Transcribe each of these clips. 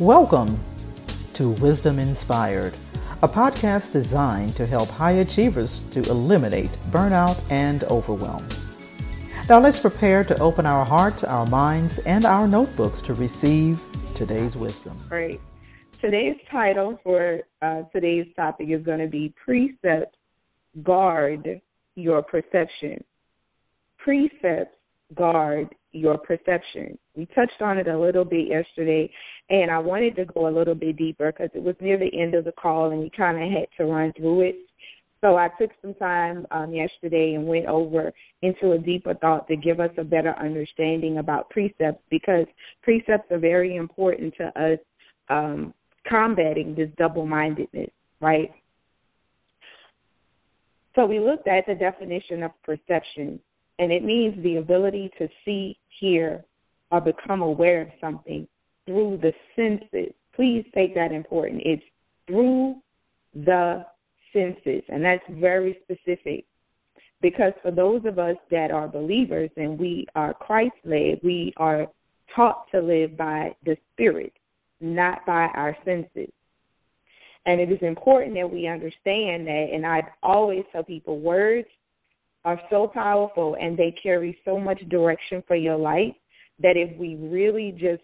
Welcome to Wisdom Inspired, a podcast designed to help high achievers to eliminate burnout and overwhelm. Now let's prepare to open our hearts, our minds, and our notebooks to receive today's wisdom. Great. Today's title for uh, today's topic is going to be Precepts Guard Your Perception. Precepts Guard Your Perception. We touched on it a little bit yesterday, and I wanted to go a little bit deeper because it was near the end of the call and we kind of had to run through it. So I took some time um, yesterday and went over into a deeper thought to give us a better understanding about precepts because precepts are very important to us um, combating this double mindedness, right? So we looked at the definition of perception, and it means the ability to see, hear, or become aware of something through the senses. Please take that important. It's through the senses, and that's very specific. Because for those of us that are believers and we are Christ led, we are taught to live by the Spirit not by our senses. And it is important that we understand that, and I always tell people words are so powerful and they carry so much direction for your life that if we really just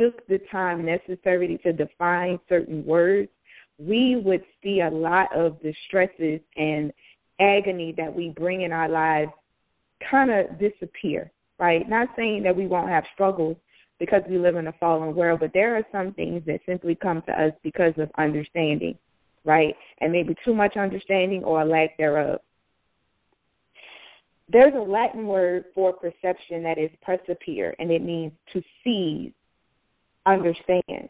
took the time necessary to define certain words, we would see a lot of the stresses and agony that we bring in our lives kind of disappear, right? Not saying that we won't have struggles, because we live in a fallen world, but there are some things that simply come to us because of understanding, right? And maybe too much understanding or a lack thereof. There's a Latin word for perception that is percipere, and it means to seize, understand.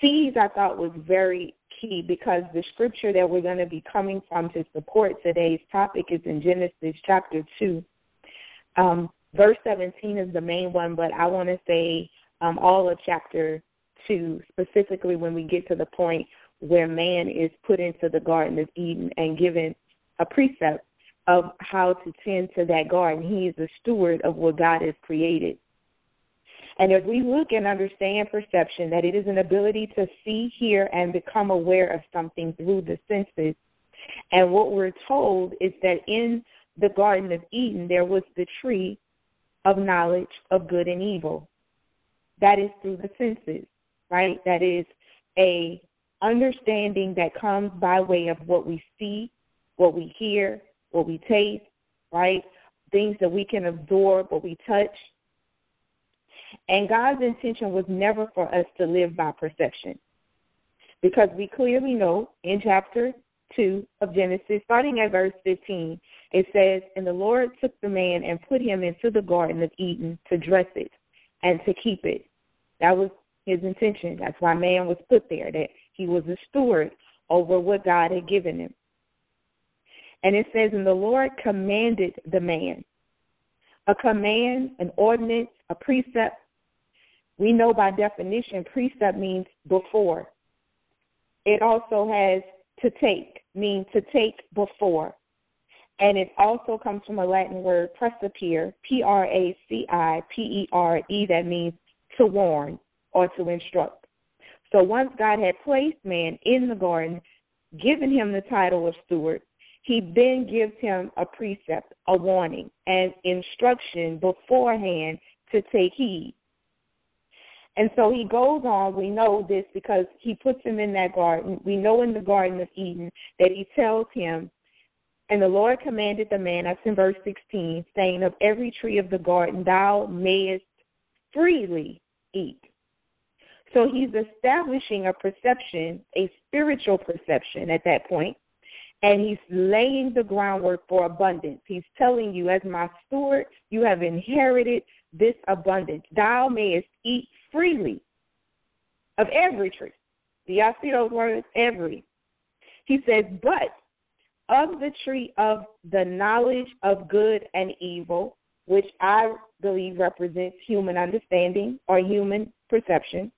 Seeds, I thought, was very key because the scripture that we're going to be coming from to support today's topic is in Genesis chapter 2. Um, verse 17 is the main one, but I want to say um, all of chapter 2, specifically when we get to the point where man is put into the Garden of Eden and given a precept of how to tend to that garden. He is a steward of what God has created. And if we look and understand perception, that it is an ability to see, hear, and become aware of something through the senses. And what we're told is that in the Garden of Eden, there was the tree of knowledge of good and evil. That is through the senses, right? That is a understanding that comes by way of what we see, what we hear, what we taste, right? Things that we can absorb, what we touch. And God's intention was never for us to live by perception. Because we clearly know in chapter 2 of Genesis, starting at verse 15, it says, And the Lord took the man and put him into the Garden of Eden to dress it and to keep it. That was his intention. That's why man was put there, that he was a steward over what God had given him. And it says, And the Lord commanded the man. A command, an ordinance, a precept. We know by definition, precept means before. It also has to take, mean to take before. And it also comes from a Latin word, pracipere, P R A C I P E R E, that means to warn or to instruct. So once God had placed man in the garden, given him the title of steward, he then gives him a precept, a warning, and instruction beforehand to take heed. And so he goes on. We know this because he puts him in that garden. We know in the Garden of Eden that he tells him, and the Lord commanded the man, that's in verse 16, saying, Of every tree of the garden thou mayest freely eat. So he's establishing a perception, a spiritual perception at that point, and he's laying the groundwork for abundance. He's telling you, as my steward, you have inherited this abundance. Thou mayest eat freely of every tree. Do y'all see those words? Every. He says, but of the tree of the knowledge of good and evil, which I believe represents human understanding or human perception,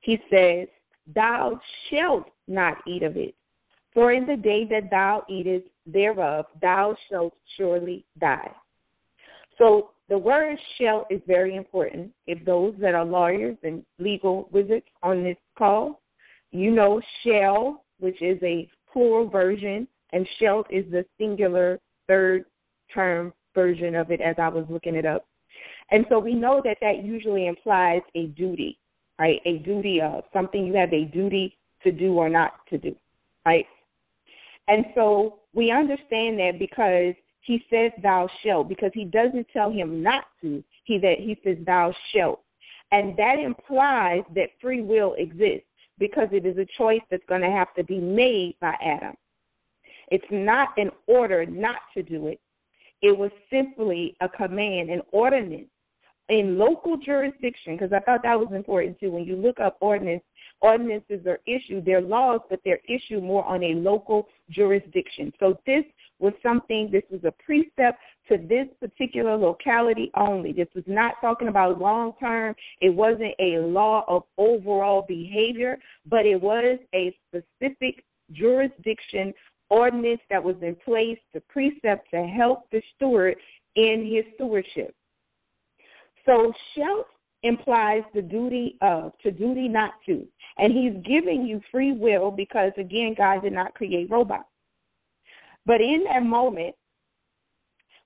he says, Thou shalt not eat of it, for in the day that thou eatest thereof, thou shalt surely die. So the word shall is very important. If those that are lawyers and legal wizards on this call, you know shall, which is a plural version, and shall is the singular third term version of it as I was looking it up. And so we know that that usually implies a duty, right? A duty of something you have a duty to do or not to do, right? And so we understand that because he says thou shalt, because he doesn't tell him not to. He that he says thou shalt. And that implies that free will exists because it is a choice that's going to have to be made by Adam. It's not an order not to do it. It was simply a command, an ordinance in local jurisdiction, because I thought that was important too. When you look up ordinance, ordinances are issued, they're laws, but they're issued more on a local jurisdiction. So this was something, this was a precept to this particular locality only. This was not talking about long term. It wasn't a law of overall behavior, but it was a specific jurisdiction ordinance that was in place to precept to help the steward in his stewardship. So shalt implies the duty of, to duty not to. And he's giving you free will because, again, God did not create robots. But in that moment,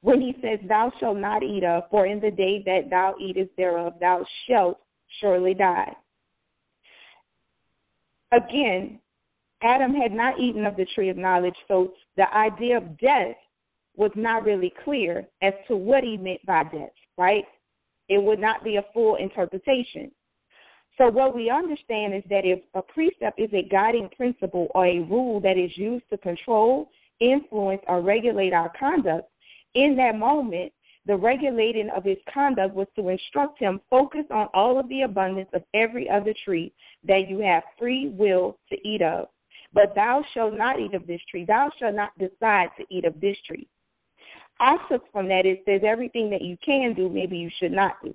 when he says, Thou shalt not eat of, for in the day that thou eatest thereof, thou shalt surely die. Again, Adam had not eaten of the tree of knowledge, so the idea of death was not really clear as to what he meant by death, right? It would not be a full interpretation. So, what we understand is that if a precept is a guiding principle or a rule that is used to control, influence, or regulate our conduct, in that moment, the regulating of his conduct was to instruct him focus on all of the abundance of every other tree that you have free will to eat of. But thou shalt not eat of this tree. Thou shalt not decide to eat of this tree. I took from that it says everything that you can do, maybe you should not do.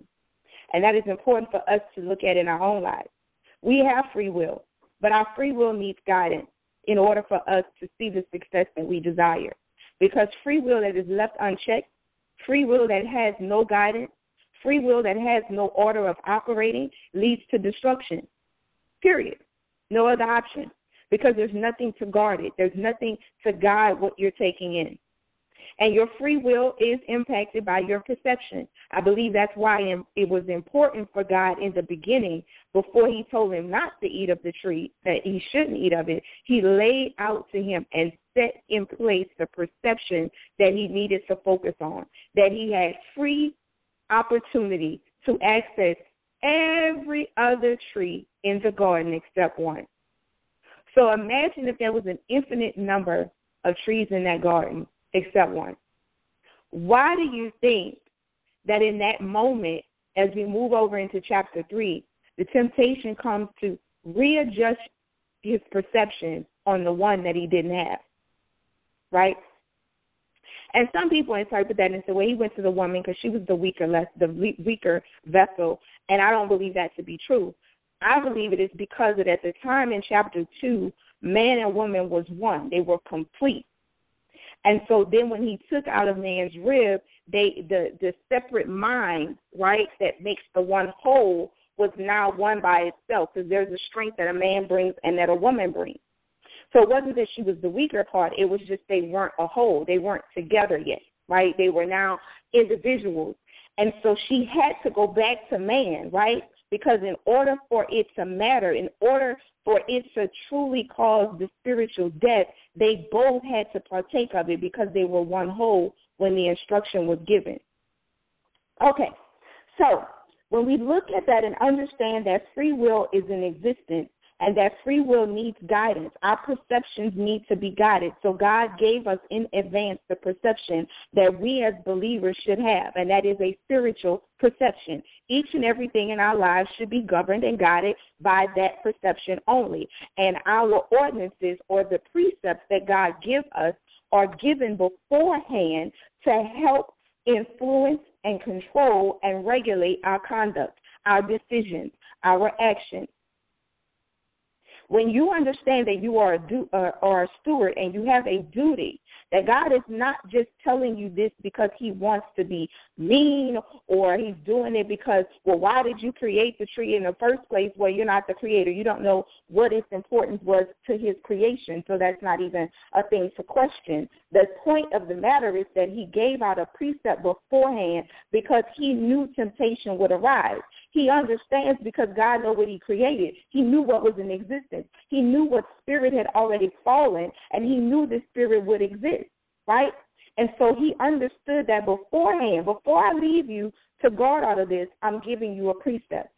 And that is important for us to look at in our own lives. We have free will, but our free will needs guidance in order for us to see the success that we desire. Because free will that is left unchecked, free will that has no guidance, free will that has no order of operating leads to destruction. Period. No other option. Because there's nothing to guard it. There's nothing to guide what you're taking in. And your free will is impacted by your perception. I believe that's why it was important for God in the beginning, before he told him not to eat of the tree, that he shouldn't eat of it, he laid out to him and set in place the perception that he needed to focus on, that he had free opportunity to access every other tree in the garden except one. So imagine if there was an infinite number of trees in that garden except one. Why do you think that in that moment, as we move over into chapter 3, the temptation comes to readjust his perception on the one that he didn't have? Right? And some people interpret that and say, well, he went to the woman because she was the weaker, less the weaker vessel, and I don't believe that to be true. I believe it is because that at the time in chapter two, man and woman was one; they were complete. And so then when he took out of man's rib, they the the separate mind, right, that makes the one whole was now one by itself because there's a strength that a man brings and that a woman brings. So it wasn't that she was the weaker part, it was just they weren't a whole. They weren't together yet, right? They were now individuals. And so she had to go back to man, right? Because in order for it to matter, in order for it to truly cause the spiritual death, they both had to partake of it because they were one whole when the instruction was given. Okay, so when we look at that and understand that free will is in existence, and that free will needs guidance. Our perceptions need to be guided. So God gave us in advance the perception that we as believers should have, and that is a spiritual perception. Each and everything in our lives should be governed and guided by that perception only. And our ordinances or the precepts that God gives us are given beforehand to help influence and control and regulate our conduct, our decisions, our actions, When you understand that you are a, du- uh, or a steward and you have a duty, that God is not just telling you this because He wants to be mean or He's doing it because, well, why did you create the tree in the first place Well, you're not the creator? You don't know what its importance was to His creation, so that's not even a thing to question. The point of the matter is that He gave out a precept beforehand because He knew temptation would arise. He understands because God knew what He created. He knew what was in existence. He knew what spirit had already fallen, and He knew the spirit would exist, right? And so He understood that beforehand. Before I leave you to guard out of this, I'm giving you a precept.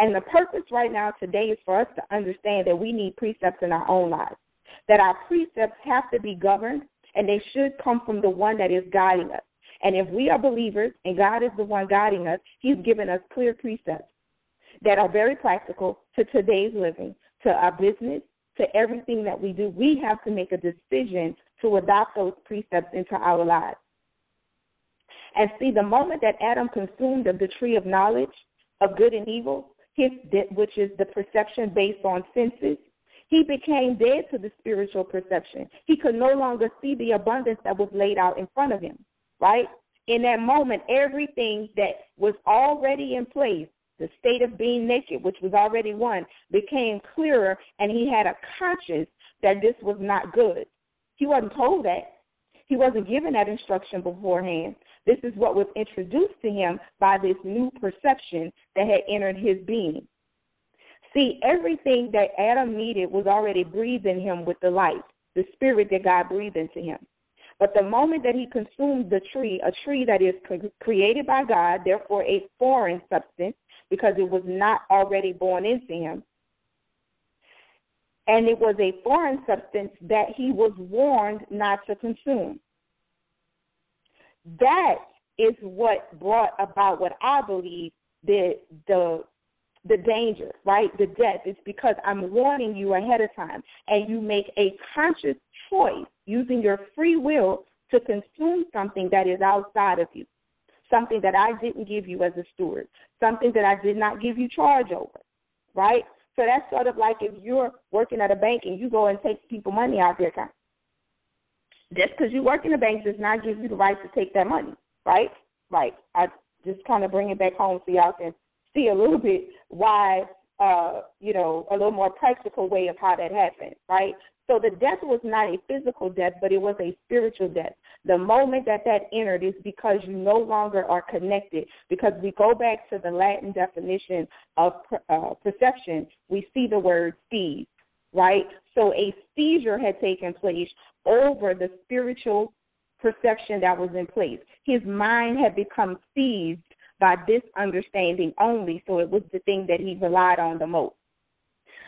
And the purpose right now today is for us to understand that we need precepts in our own lives, that our precepts have to be governed, and they should come from the one that is guiding us. And if we are believers and God is the one guiding us, He's given us clear precepts that are very practical to today's living, to our business, to everything that we do. We have to make a decision to adopt those precepts into our lives. And see, the moment that Adam consumed of the tree of knowledge of good and evil, his, which is the perception based on senses, he became dead to the spiritual perception. He could no longer see the abundance that was laid out in front of him right? In that moment, everything that was already in place, the state of being naked, which was already one, became clearer, and he had a conscience that this was not good. He wasn't told that. He wasn't given that instruction beforehand. This is what was introduced to him by this new perception that had entered his being. See, everything that Adam needed was already breathed in him with the life, the spirit that God breathed into him. But the moment that he consumed the tree, a tree that is created by God, therefore a foreign substance, because it was not already born into him, and it was a foreign substance that he was warned not to consume. That is what brought about what I believe the the the danger, right? The death. It's because I'm warning you ahead of time, and you make a conscious choice using your free will to consume something that is outside of you, something that I didn't give you as a steward, something that I did not give you charge over, right? So that's sort of like if you're working at a bank and you go and take people money out their account. Just because you work in a bank does not give you the right to take that money, right? Right. I just kind of bring it back home so y'all can see a little bit why, uh, you know, a little more practical way of how that happened, right? So the death was not a physical death, but it was a spiritual death. The moment that that entered is because you no longer are connected. Because we go back to the Latin definition of uh, perception, we see the word seize, right? So a seizure had taken place over the spiritual perception that was in place. His mind had become seized by this understanding only, so it was the thing that he relied on the most.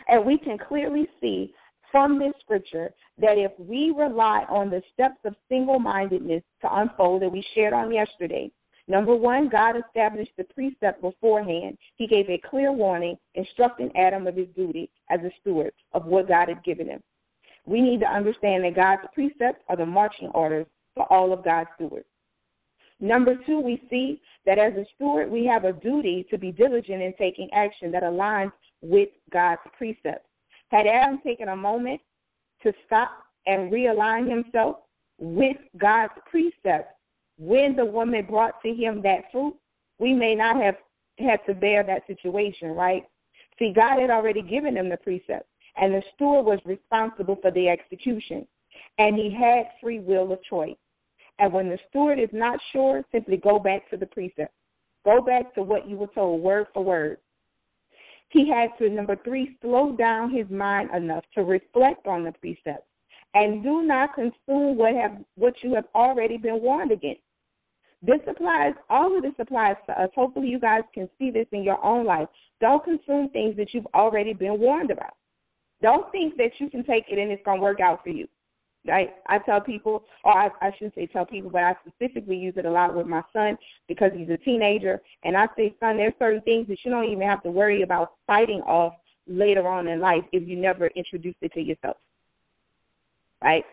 And we can clearly see from this scripture that if we rely on the steps of single mindedness to unfold that we shared on yesterday, number one, God established the precept beforehand. He gave a clear warning, instructing Adam of his duty as a steward of what God had given him. We need to understand that God's precepts are the marching orders for all of God's stewards. Number two, we see that as a steward, we have a duty to be diligent in taking action that aligns with God's precepts. Had Adam taken a moment to stop and realign himself with God's precepts when the woman brought to him that fruit, we may not have had to bear that situation, right? See, God had already given him the precepts, and the steward was responsible for the execution, and he had free will of choice. And when the steward is not sure, simply go back to the precept. Go back to what you were told, word for word. He had to, number three, slow down his mind enough to reflect on the precepts and do not consume what have what you have already been warned against. This applies, all of this applies to us. Hopefully, you guys can see this in your own life. Don't consume things that you've already been warned about. Don't think that you can take it and it's going to work out for you. I I tell people, or I, I shouldn't say tell people, but I specifically use it a lot with my son because he's a teenager, and I say, son, there's certain things that you don't even have to worry about fighting off later on in life if you never introduce it to yourself. Right.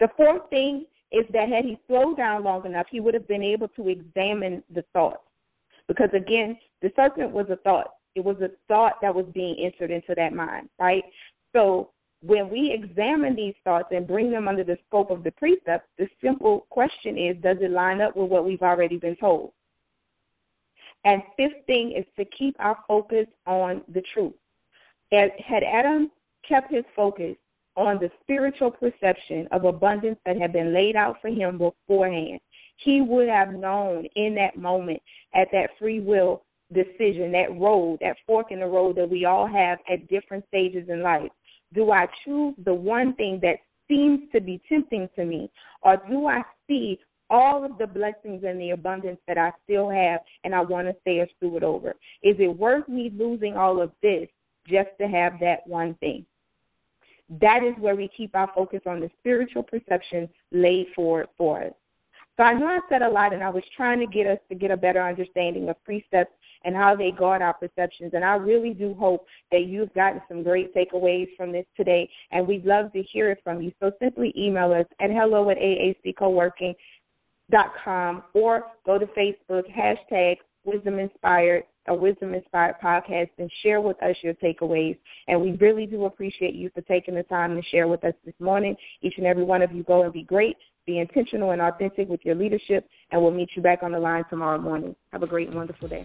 The fourth thing is that had he slowed down long enough, he would have been able to examine the thoughts, because again, the serpent was a thought. It was a thought that was being entered into that mind, right? So when we examine these thoughts and bring them under the scope of the precept, the simple question is does it line up with what we've already been told? And fifth thing is to keep our focus on the truth. Had Adam kept his focus on the spiritual perception of abundance that had been laid out for him beforehand, he would have known in that moment at that free will decision, that road, that fork in the road that we all have at different stages in life. Do I choose the one thing that seems to be tempting to me, or do I see all of the blessings and the abundance that I still have and I want to stay a steward over? Is it worth me losing all of this just to have that one thing? That is where we keep our focus on the spiritual perception laid forward for us. So I know I said a lot, and I was trying to get us to get a better understanding of precepts and how they guard our perceptions. And I really do hope that you've gotten some great takeaways from this today, and we'd love to hear it from you. So simply email us at hello at aaccoworking.com or go to Facebook, hashtag Wisdom Inspired a Wisdom Inspired podcast and share with us your takeaways. And we really do appreciate you for taking the time to share with us this morning. Each and every one of you go and be great. Be intentional and authentic with your leadership, and we'll meet you back on the line tomorrow morning. Have a great and wonderful day.